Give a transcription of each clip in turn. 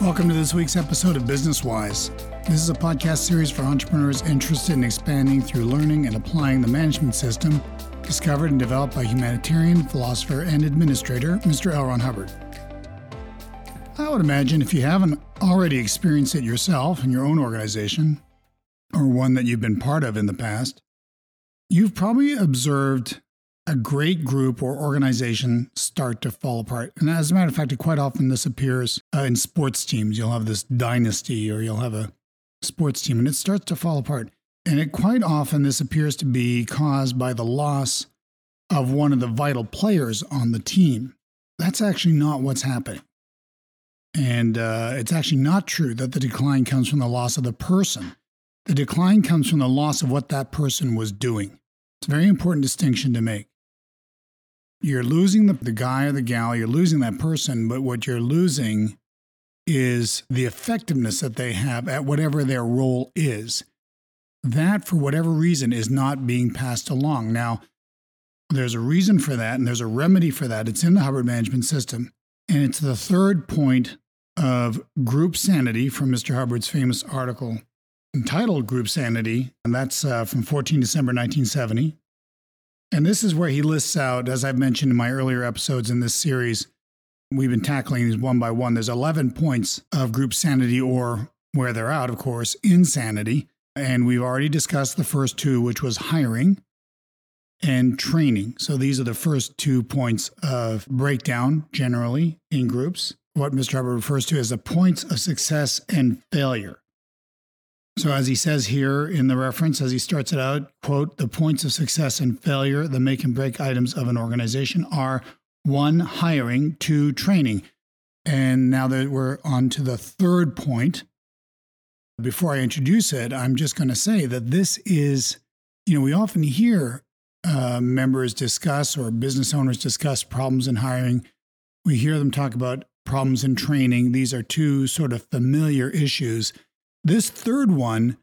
Welcome to this week's episode of Business Wise. This is a podcast series for entrepreneurs interested in expanding through learning and applying the management system discovered and developed by humanitarian, philosopher, and administrator Mr. L. Ron Hubbard. I would imagine if you haven't already experienced it yourself in your own organization, or one that you've been part of in the past, you've probably observed a great group or organization start to fall apart. And as a matter of fact, quite often this appears uh, in sports teams. You'll have this dynasty or you'll have a sports team and it starts to fall apart. And it quite often this appears to be caused by the loss of one of the vital players on the team. That's actually not what's happening. And uh, it's actually not true that the decline comes from the loss of the person. The decline comes from the loss of what that person was doing. It's a very important distinction to make. You're losing the, the guy or the gal, you're losing that person, but what you're losing is the effectiveness that they have at whatever their role is. That, for whatever reason, is not being passed along. Now, there's a reason for that, and there's a remedy for that. It's in the Hubbard Management System. And it's the third point of group sanity from Mr. Hubbard's famous article entitled Group Sanity, and that's uh, from 14 December 1970. And this is where he lists out, as I've mentioned in my earlier episodes in this series, we've been tackling these one by one. There's 11 points of group sanity, or where they're out, of course, insanity. And we've already discussed the first two, which was hiring and training. So these are the first two points of breakdown generally in groups, what Mr. Hubbard refers to as the points of success and failure. So, as he says here in the reference, as he starts it out, quote, the points of success and failure, the make and break items of an organization are one, hiring, two, training. And now that we're on to the third point, before I introduce it, I'm just going to say that this is, you know, we often hear uh, members discuss or business owners discuss problems in hiring. We hear them talk about problems in training. These are two sort of familiar issues this third one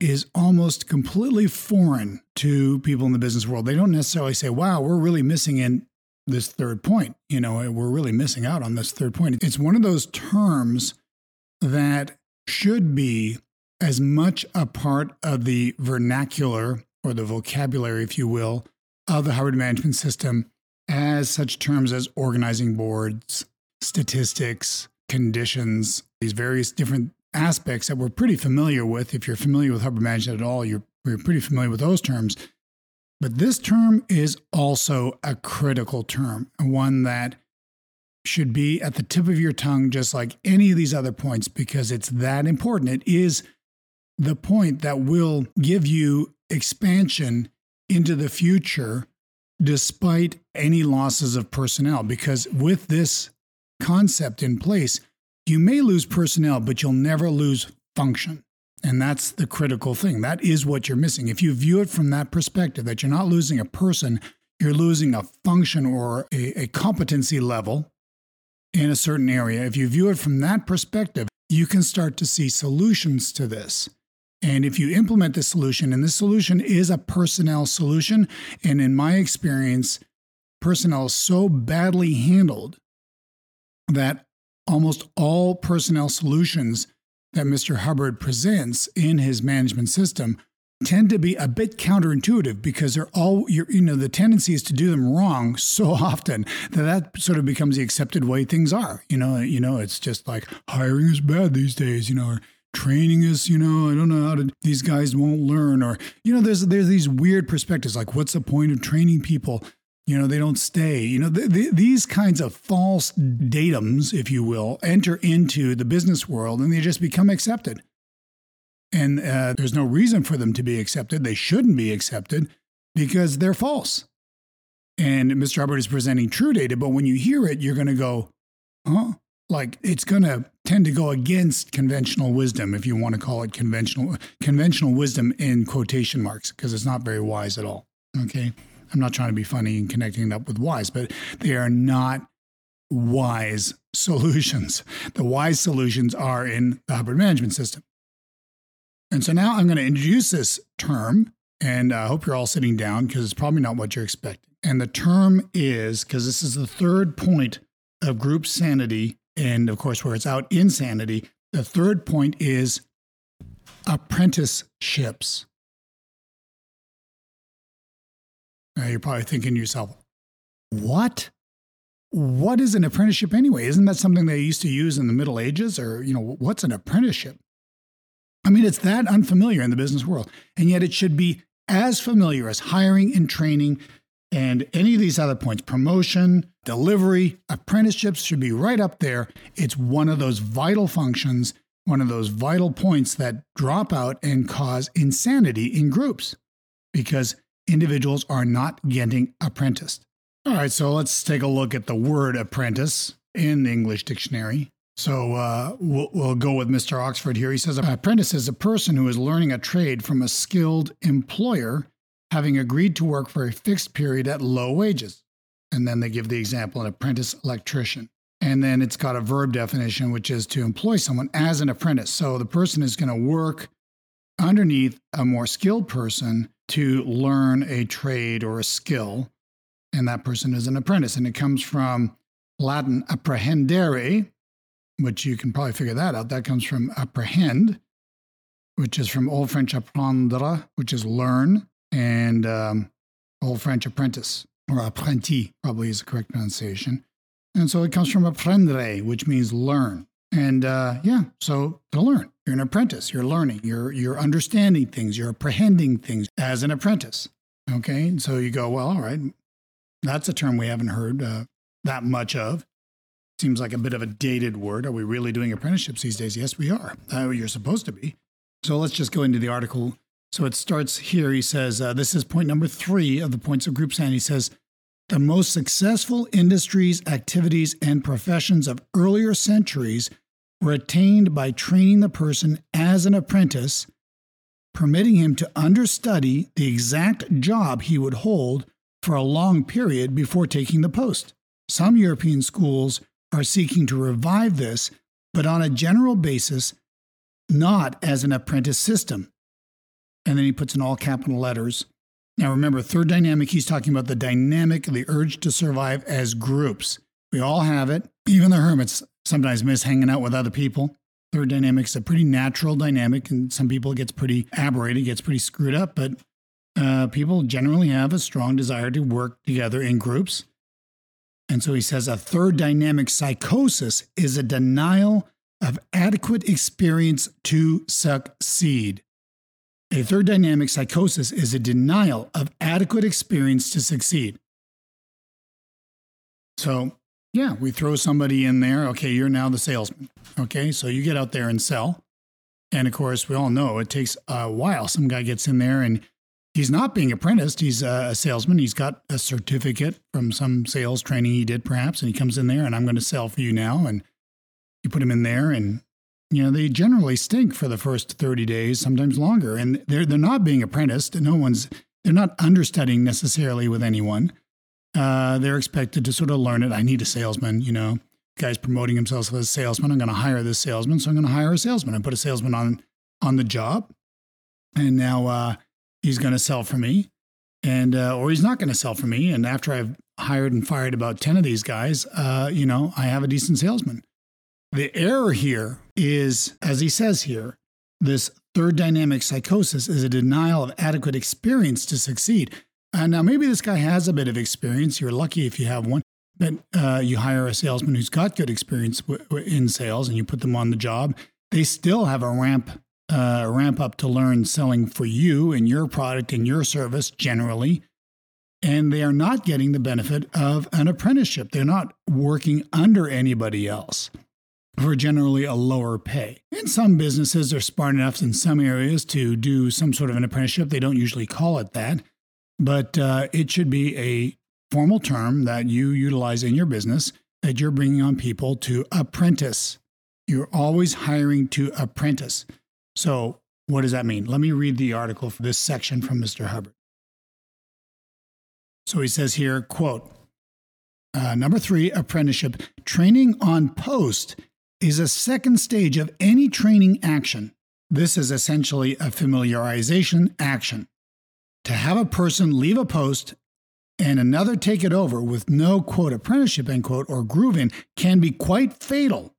is almost completely foreign to people in the business world. They don't necessarily say, wow, we're really missing in this third point. You know, we're really missing out on this third point. It's one of those terms that should be as much a part of the vernacular or the vocabulary, if you will, of the Hubbard management system as such terms as organizing boards, statistics, conditions, these various different aspects that we're pretty familiar with. If you're familiar with Hubbard Management at all, you're, you're pretty familiar with those terms. But this term is also a critical term, one that should be at the tip of your tongue, just like any of these other points, because it's that important. It is the point that will give you expansion into the future despite any losses of personnel. Because with this concept in place, you may lose personnel, but you'll never lose function. And that's the critical thing. That is what you're missing. If you view it from that perspective, that you're not losing a person, you're losing a function or a, a competency level in a certain area. If you view it from that perspective, you can start to see solutions to this. And if you implement this solution, and this solution is a personnel solution, and in my experience, personnel is so badly handled that almost all personnel solutions that Mr. Hubbard presents in his management system tend to be a bit counterintuitive because they're all you know the tendency is to do them wrong so often that that sort of becomes the accepted way things are you know you know it's just like hiring is bad these days you know or training is you know i don't know how to these guys won't learn or you know there's there's these weird perspectives like what's the point of training people you know they don't stay. You know th- th- these kinds of false datums if you will enter into the business world and they just become accepted. And uh, there's no reason for them to be accepted. They shouldn't be accepted because they're false. And mr hubbard is presenting true data but when you hear it you're going to go huh? Like it's going to tend to go against conventional wisdom if you want to call it conventional conventional wisdom in quotation marks because it's not very wise at all. Okay I'm not trying to be funny and connecting it up with wise, but they are not wise solutions. The wise solutions are in the Hubbard management system. And so now I'm going to introduce this term, and I hope you're all sitting down because it's probably not what you're expecting. And the term is because this is the third point of group sanity and of course, where it's out insanity. The third point is apprenticeships. Now you're probably thinking to yourself, what? What is an apprenticeship anyway? Isn't that something they used to use in the Middle Ages? Or, you know, what's an apprenticeship? I mean, it's that unfamiliar in the business world. And yet it should be as familiar as hiring and training and any of these other points promotion, delivery, apprenticeships should be right up there. It's one of those vital functions, one of those vital points that drop out and cause insanity in groups because individuals are not getting apprenticed. All right, so let's take a look at the word apprentice in the English dictionary. So uh, we'll, we'll, go with Mr. Oxford here. He says, apprentice is a person who is learning a trade from a skilled employer, having agreed to work for a fixed period at low wages. And then they give the example an apprentice electrician. And then it's got a verb definition, which is to employ someone as an apprentice. So the person is going to work underneath a more skilled person to learn a trade or a skill. And that person is an apprentice. And it comes from Latin apprehendere, which you can probably figure that out. That comes from apprehend, which is from Old French apprendre, which is learn, and um, Old French apprentice, or apprenti, probably is the correct pronunciation. And so it comes from apprendre, which means learn. And uh, yeah, so to learn, you're an apprentice. You're learning. You're you're understanding things. You're apprehending things as an apprentice. Okay, so you go, well, all right, that's a term we haven't heard uh, that much of. Seems like a bit of a dated word. Are we really doing apprenticeships these days? Yes, we are. Uh, you're supposed to be. So let's just go into the article. So it starts here. He says, uh, This is point number three of the points of group and He says, The most successful industries, activities, and professions of earlier centuries were attained by training the person as an apprentice, permitting him to understudy the exact job he would hold for a long period before taking the post. Some European schools are seeking to revive this, but on a general basis, not as an apprentice system. And then he puts in all capital letters. Now remember, third dynamic, he's talking about the dynamic, the urge to survive as groups. We all have it. Even the hermits sometimes miss hanging out with other people. Third dynamic is a pretty natural dynamic, and some people it gets pretty aberrated, gets pretty screwed up, but uh, people generally have a strong desire to work together in groups. And so he says a third dynamic psychosis is a denial of adequate experience to succeed. A third dynamic psychosis is a denial of adequate experience to succeed. So, yeah, we throw somebody in there. Okay, you're now the salesman. Okay, so you get out there and sell. And of course, we all know it takes a while. Some guy gets in there and he's not being apprenticed. He's a salesman. He's got a certificate from some sales training he did, perhaps, and he comes in there and I'm going to sell for you now. And you put him in there, and you know they generally stink for the first 30 days, sometimes longer, and they're they're not being apprenticed. No one's they're not understudying necessarily with anyone. Uh, they're expected to sort of learn it. I need a salesman, you know. Guy's promoting himself as a salesman. I'm going to hire this salesman, so I'm going to hire a salesman. I put a salesman on on the job, and now uh, he's going to sell for me and uh, or he's not going to sell for me and after i've hired and fired about 10 of these guys uh, you know i have a decent salesman the error here is as he says here this third dynamic psychosis is a denial of adequate experience to succeed and now maybe this guy has a bit of experience you're lucky if you have one but uh, you hire a salesman who's got good experience w- w- in sales and you put them on the job they still have a ramp uh, ramp up to learn selling for you and your product and your service generally. And they are not getting the benefit of an apprenticeship. They're not working under anybody else for generally a lower pay. And some businesses are smart enough in some areas to do some sort of an apprenticeship. They don't usually call it that, but uh, it should be a formal term that you utilize in your business that you're bringing on people to apprentice. You're always hiring to apprentice. So, what does that mean? Let me read the article for this section from Mr. Hubbard. So he says here, quote, uh, number three, apprenticeship. Training on post is a second stage of any training action. This is essentially a familiarization action. To have a person leave a post and another take it over with no quote apprenticeship end quote or groove in can be quite fatal.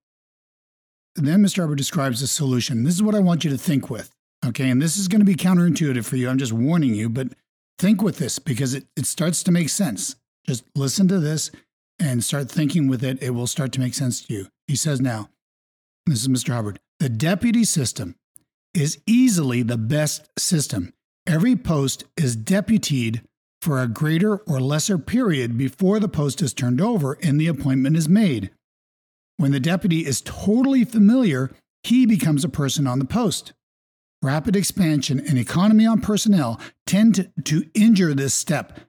Then Mr. Hubbard describes the solution. This is what I want you to think with. Okay. And this is going to be counterintuitive for you. I'm just warning you, but think with this because it, it starts to make sense. Just listen to this and start thinking with it. It will start to make sense to you. He says now, this is Mr. Hubbard, the deputy system is easily the best system. Every post is deputied for a greater or lesser period before the post is turned over and the appointment is made. When the deputy is totally familiar, he becomes a person on the post. Rapid expansion and economy on personnel tend to, to injure this step.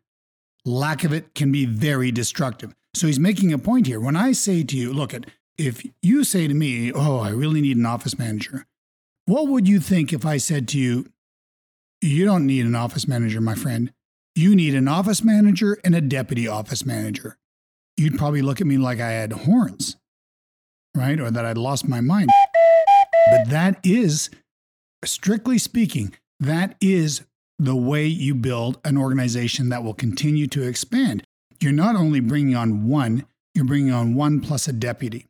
Lack of it can be very destructive. So he's making a point here. When I say to you, look at if you say to me, "Oh, I really need an office manager." What would you think if I said to you, "You don't need an office manager, my friend. You need an office manager and a deputy office manager." You'd probably look at me like I had horns, right? Or that I'd lost my mind. But that is strictly speaking, that is the way you build an organization that will continue to expand. You're not only bringing on one, you're bringing on one plus a deputy.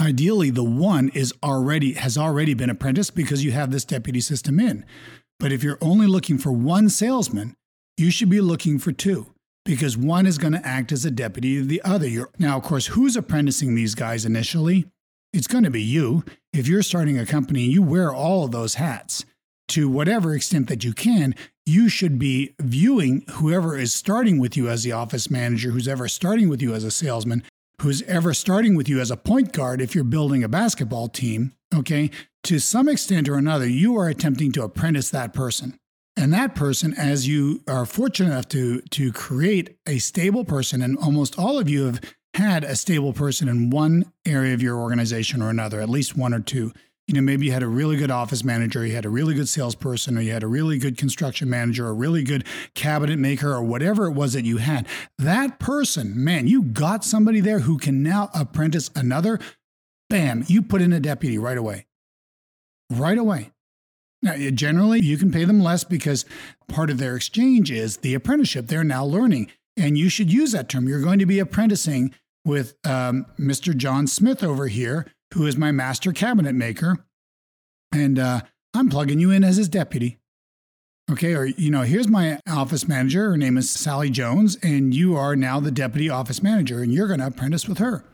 Ideally, the one is already has already been apprenticed because you have this deputy system in. But if you're only looking for one salesman, you should be looking for two because one is going to act as a deputy the other. You're, now, of course, who's apprenticing these guys initially? It's going to be you. If you're starting a company, you wear all of those hats to whatever extent that you can. You should be viewing whoever is starting with you as the office manager, who's ever starting with you as a salesman, who's ever starting with you as a point guard if you're building a basketball team, okay? To some extent or another, you are attempting to apprentice that person. And that person, as you are fortunate enough to, to create a stable person, and almost all of you have had a stable person in one area of your organization or another, at least one or two. You know, maybe you had a really good office manager, you had a really good salesperson, or you had a really good construction manager, a really good cabinet maker, or whatever it was that you had. That person, man, you got somebody there who can now apprentice another. Bam, you put in a deputy right away. Right away. Now, generally, you can pay them less because part of their exchange is the apprenticeship. They're now learning. And you should use that term. You're going to be apprenticing with um, Mr. John Smith over here, who is my master cabinet maker. And uh, I'm plugging you in as his deputy. Okay, or, you know, here's my office manager. Her name is Sally Jones, and you are now the deputy office manager, and you're going to apprentice with her.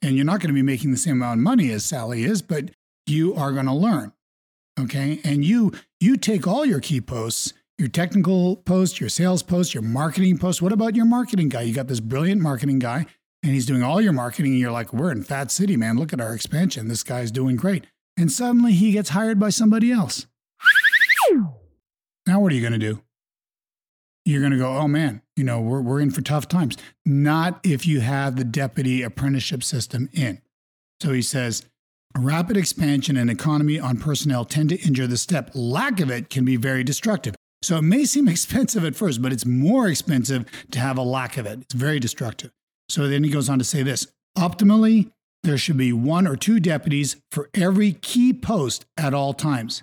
And you're not going to be making the same amount of money as Sally is, but you are going to learn. Okay, and you you take all your key posts your technical post, your sales post, your marketing post. What about your marketing guy? You got this brilliant marketing guy and he's doing all your marketing and you're like, we're in Fat City, man. Look at our expansion. This guy's doing great. And suddenly he gets hired by somebody else. Now, what are you going to do? You're going to go, oh man, you know, we're, we're in for tough times. Not if you have the deputy apprenticeship system in. So he says, rapid expansion and economy on personnel tend to injure the step. Lack of it can be very destructive. So it may seem expensive at first, but it's more expensive to have a lack of it. It's very destructive. So then he goes on to say this optimally, there should be one or two deputies for every key post at all times.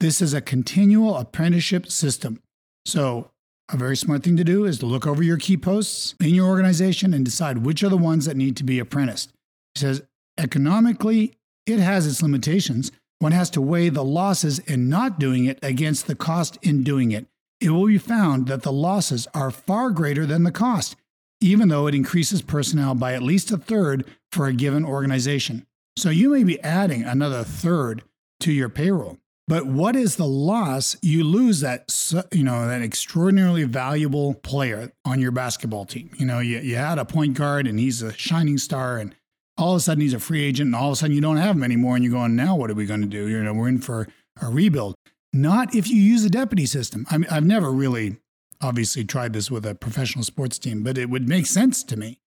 This is a continual apprenticeship system. So, a very smart thing to do is to look over your key posts in your organization and decide which are the ones that need to be apprenticed. He says, economically, it has its limitations, one has to weigh the losses in not doing it against the cost in doing it. It will be found that the losses are far greater than the cost, even though it increases personnel by at least a third for a given organization. So you may be adding another third to your payroll. But what is the loss? You lose that, you know, that extraordinarily valuable player on your basketball team. You know, you, you had a point guard and he's a shining star and all of a sudden he's a free agent, and all of a sudden you don't have him anymore, and you're going, now what are we going to do? You know, we're in for a rebuild. Not if you use a deputy system. I mean, I've never really, obviously, tried this with a professional sports team, but it would make sense to me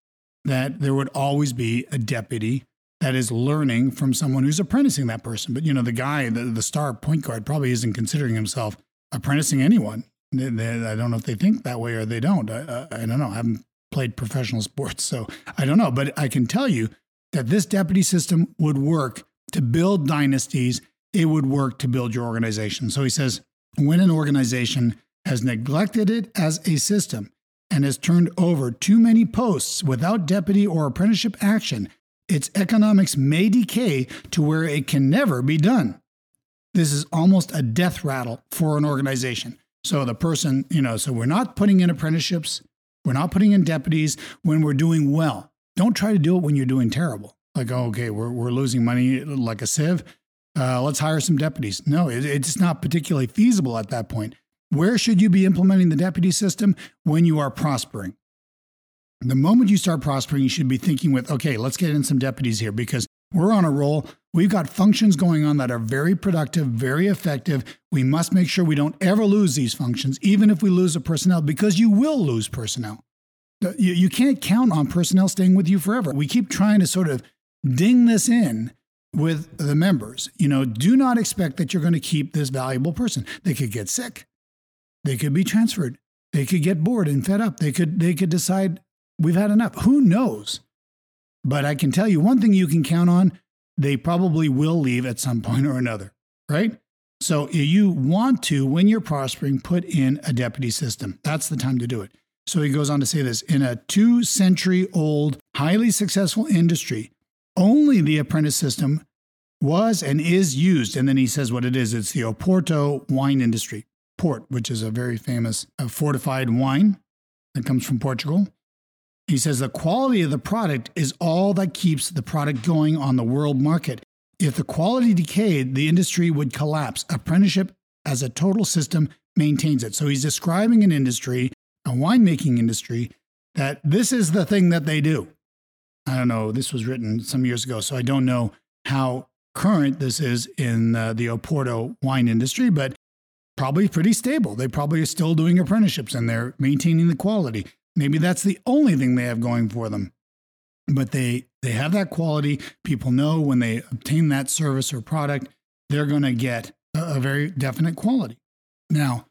that there would always be a deputy that is learning from someone who's apprenticing that person. But you know, the guy, the, the star point guard, probably isn't considering himself apprenticing anyone. I don't know if they think that way or they don't. I, I don't know. I haven't played professional sports, so I don't know. But I can tell you that this deputy system would work to build dynasties, it would work to build your organization. So he says, when an organization has neglected it as a system and has turned over too many posts without deputy or apprenticeship action, its economics may decay to where it can never be done. This is almost a death rattle for an organization. So the person, you know, so we're not putting in apprenticeships, we're not putting in deputies when we're doing well. Don't try to do it when you're doing terrible. Like, oh, okay, we're, we're losing money like a sieve. Uh, let's hire some deputies. No, it, it's not particularly feasible at that point. Where should you be implementing the deputy system? When you are prospering. The moment you start prospering, you should be thinking with, okay, let's get in some deputies here because we're on a roll. We've got functions going on that are very productive, very effective. We must make sure we don't ever lose these functions, even if we lose a personnel, because you will lose personnel. You, you can't count on personnel staying with you forever. We keep trying to sort of ding this in with the members. You know, do not expect that you're going to keep this valuable person. They could get sick. They could be transferred. They could get bored and fed up. They could they could decide we've had enough. Who knows? But I can tell you one thing you can count on, they probably will leave at some point or another, right? So you want to when you're prospering put in a deputy system. That's the time to do it. So he goes on to say this, in a 2 century old highly successful industry, only the apprentice system was and is used. And then he says what it is it's the Oporto wine industry, port, which is a very famous uh, fortified wine that comes from Portugal. He says the quality of the product is all that keeps the product going on the world market. If the quality decayed, the industry would collapse. Apprenticeship as a total system maintains it. So he's describing an industry, a winemaking industry, that this is the thing that they do. I don't know, this was written some years ago, so I don't know how current this is in uh, the Oporto wine industry, but probably pretty stable. They probably are still doing apprenticeships and they're maintaining the quality. Maybe that's the only thing they have going for them. But they they have that quality. People know when they obtain that service or product, they're going to get a, a very definite quality. Now,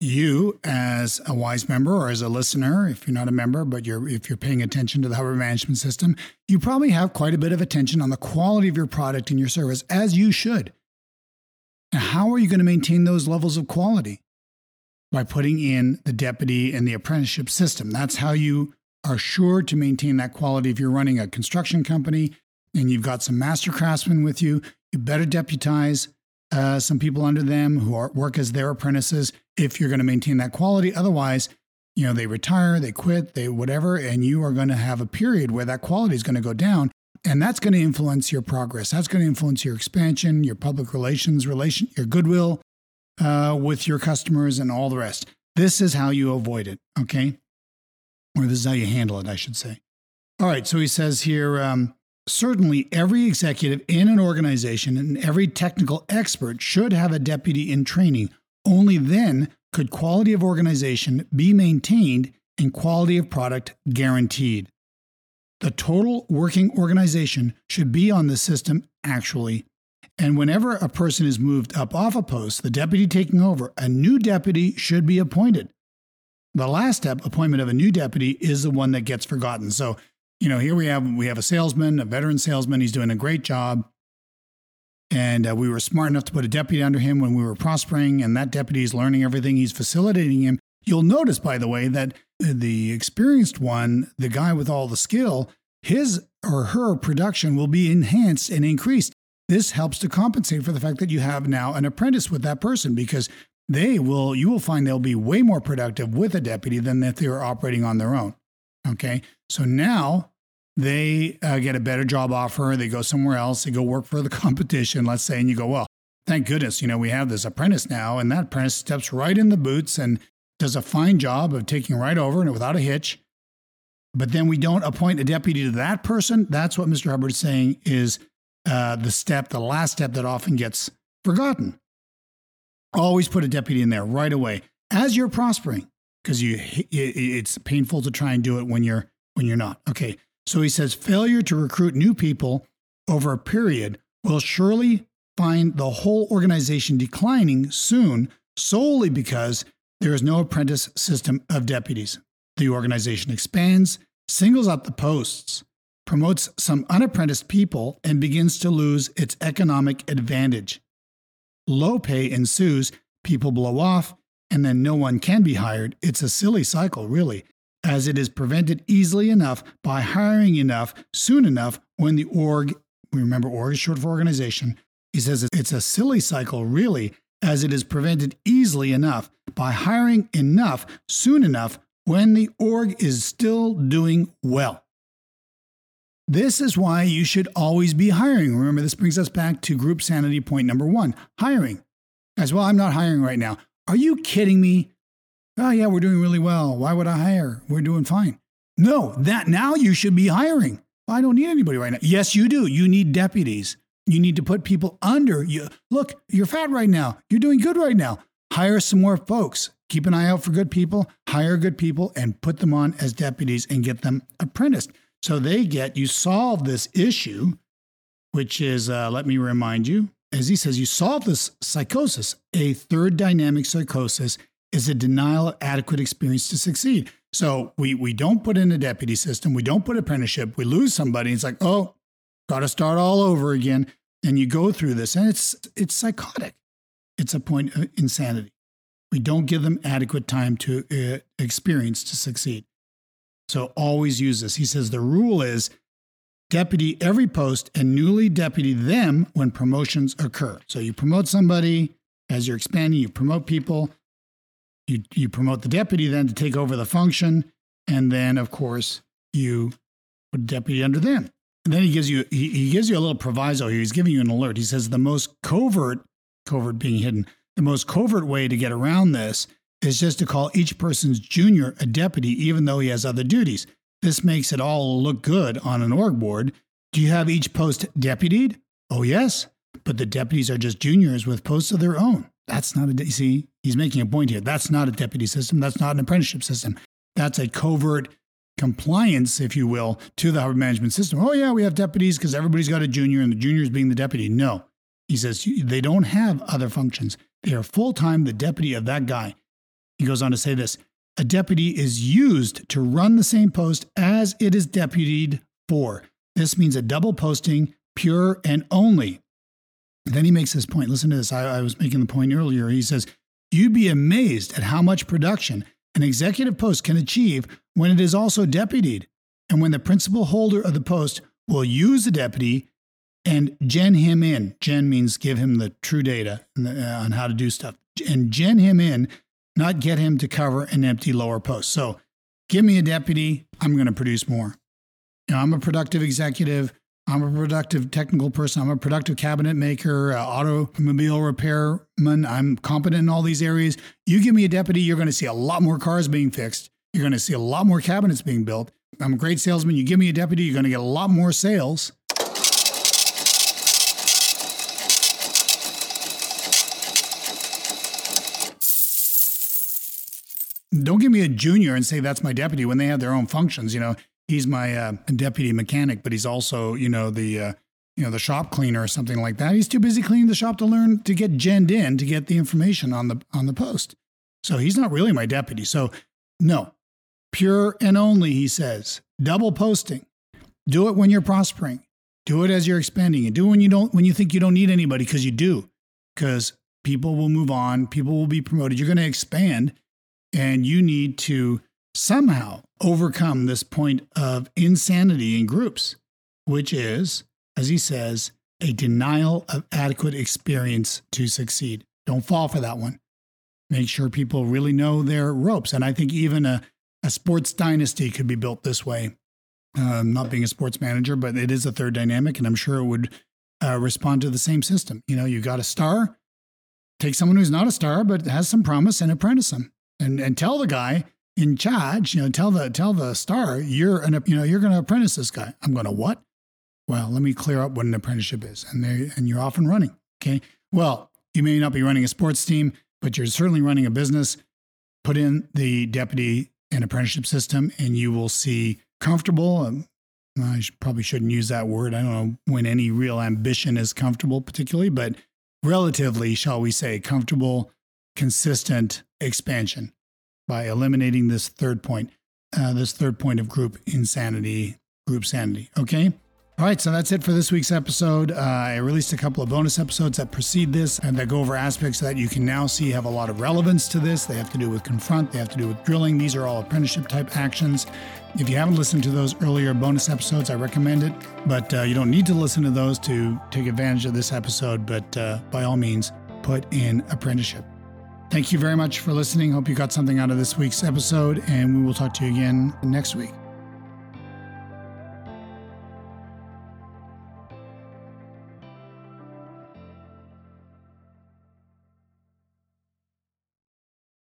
you as a wise member or as a listener if you're not a member but you're if you're paying attention to the Hubbard management system you probably have quite a bit of attention on the quality of your product and your service as you should how are you going to maintain those levels of quality by putting in the deputy and the apprenticeship system that's how you are sure to maintain that quality if you're running a construction company and you've got some master craftsmen with you you better deputize uh, some people under them who are, work as their apprentices if you're going to maintain that quality. Otherwise, you know, they retire, they quit, they whatever, and you are going to have a period where that quality is going to go down. And that's going to influence your progress. That's going to influence your expansion, your public relations, relation, your goodwill uh, with your customers, and all the rest. This is how you avoid it, okay? Or this is how you handle it, I should say. All right, so he says here um, certainly every executive in an organization and every technical expert should have a deputy in training only then could quality of organization be maintained and quality of product guaranteed. The total working organization should be on the system actually. And whenever a person is moved up off a post, the deputy taking over, a new deputy should be appointed. The last step, appointment of a new deputy, is the one that gets forgotten. So, you know, here we have we have a salesman, a veteran salesman. He's doing a great job. And uh, we were smart enough to put a deputy under him when we were prospering, and that deputy is learning everything. He's facilitating him. You'll notice, by the way, that the experienced one, the guy with all the skill, his or her production will be enhanced and increased. This helps to compensate for the fact that you have now an apprentice with that person because they will, you will find they'll be way more productive with a deputy than if they were operating on their own. Okay. So now they uh, get a better job offer. They go somewhere else. They go work for the competition, let's say, and you go, well, thank goodness, you know, we have this apprentice now. And that apprentice steps right in the boots and does a fine job of taking right over and without a hitch. But then we don't appoint a deputy to that person. That's what Mr. Hubbard is saying is uh, the step, the last step that often gets forgotten. Always put a deputy in there right away as you're prospering because you it's painful to try and do it when you're when you're not. Okay, so he says failure to recruit new people over a period will surely find the whole organization declining soon solely because there is no apprentice system of deputies. The organization expands, singles out the posts, promotes some unapprenticed people, and begins to lose its economic advantage. Low pay ensues, people blow off, and then no one can be hired. It's a silly cycle, really. as it is prevented easily enough by hiring enough soon enough when the org, remember org is short for organization, he says it's a silly cycle really as it is prevented easily enough by hiring enough soon enough when the org is still doing well. This is why you should always be hiring. Remember, this brings us back to group sanity point number one hiring. As well, I'm not hiring right now. Are you kidding me? Oh, yeah, we're doing really well. Why would I hire? We're doing fine. No, that now you should be hiring. I don't need anybody right now. Yes, you do. You need deputies. You need to put people under you. Look, you're fat right now. You're doing good right now. Hire some more folks. Keep an eye out for good people, hire good people, and put them on as deputies and get them apprenticed. So they get, you solve this issue, which is, uh, let me remind you, as he says, you solve this psychosis. A third dynamic psychosis is a denial of adequate experience to succeed. So we, we don't put in a deputy system, we don't put apprenticeship, we lose somebody. It's like, oh, got to start all over again. And you go through this, and it's it's psychotic. It's a point of insanity. We don't give them adequate time to uh, experience to succeed. So always use this. He says the rule is deputy every post and newly deputy them when promotions occur. So you promote somebody as you're expanding, you promote people, you, you promote the deputy then to take over the function, and then of course you put deputy under them. And then he gives you he, he gives you a little proviso here. He's giving you an alert. He says the most covert, covert being hidden, the most covert way to get around this is just to call each person's junior a deputy, even though he has other duties. This makes it all look good on an org board. Do you have each post deputied? Oh, yes. But the deputies are just juniors with posts of their own. That's not a, de- see, he's making a point here. That's not a deputy system. That's not an apprenticeship system. That's a covert compliance, if you will, to the Hubbard management system. Oh, yeah, we have deputies because everybody's got a junior and the juniors being the deputy. No. He says they don't have other functions. They are full time the deputy of that guy. He goes on to say this a deputy is used to run the same post as it is deputied for. This means a double posting, pure and only. Then he makes this point. Listen to this. I, I was making the point earlier. He says, You'd be amazed at how much production an executive post can achieve when it is also deputied, and when the principal holder of the post will use the deputy and gen him in. Gen means give him the true data on how to do stuff, and gen him in not get him to cover an empty lower post. So give me a deputy, I'm going to produce more. You know, I'm a productive executive. I'm a productive technical person. I'm a productive cabinet maker, uh, automobile repairman. I'm competent in all these areas. You give me a deputy, you're going to see a lot more cars being fixed. You're going to see a lot more cabinets being built. I'm a great salesman. You give me a deputy, you're going to get a lot more sales. Don't give me a junior and say that's my deputy when they have their own functions. You know, he's my uh, deputy mechanic, but he's also, you know, the uh, you know the shop cleaner or something like that. He's too busy cleaning the shop to learn to get genned in to get the information on the on the post. So he's not really my deputy. So no, pure and only, he says, double posting. Do it when you're prospering. Do it as you're expanding, and do it when you don't when you think you don't need anybody because you do, because people will move on, people will be promoted. You're going to expand and you need to somehow overcome this point of insanity in groups, which is, as he says, a denial of adequate experience to succeed. Don't fall for that one. Make sure people really know their ropes. And I think even a, a sports dynasty could be built this way. Uh, not being a sports manager, but it is a third dynamic, and I'm sure it would uh, respond to the same system. You know, you got a star, take someone who's not a star but has some promise and apprentice them and and tell the guy in charge, you know, tell the tell the star you're an you know you're going to apprentice this guy. I'm going to what? Well, let me clear up what an apprenticeship is, and they and you're off and running. Okay. Well, you may not be running a sports team, but you're certainly running a business. Put in the deputy and apprenticeship system, and you will see comfortable. Um, I probably shouldn't use that word. I don't know when any real ambition is comfortable, particularly, but relatively, shall we say, comfortable, consistent expansion by eliminating this third point, uh, this third point of group insanity, group sanity. Okay. All right, so that's it for this week's episode. Uh, I released a couple of bonus episodes that precede this and that go over aspects that you can now see have a lot of relevance to this. They have to do with confront, they have to do with drilling. These are all apprenticeship type actions. If you haven't listened to those earlier bonus episodes, I recommend it, but uh, you don't need to listen to those to take advantage of this episode. But uh, by all means, put in apprenticeship. Thank you very much for listening. Hope you got something out of this week's episode, and we will talk to you again next week.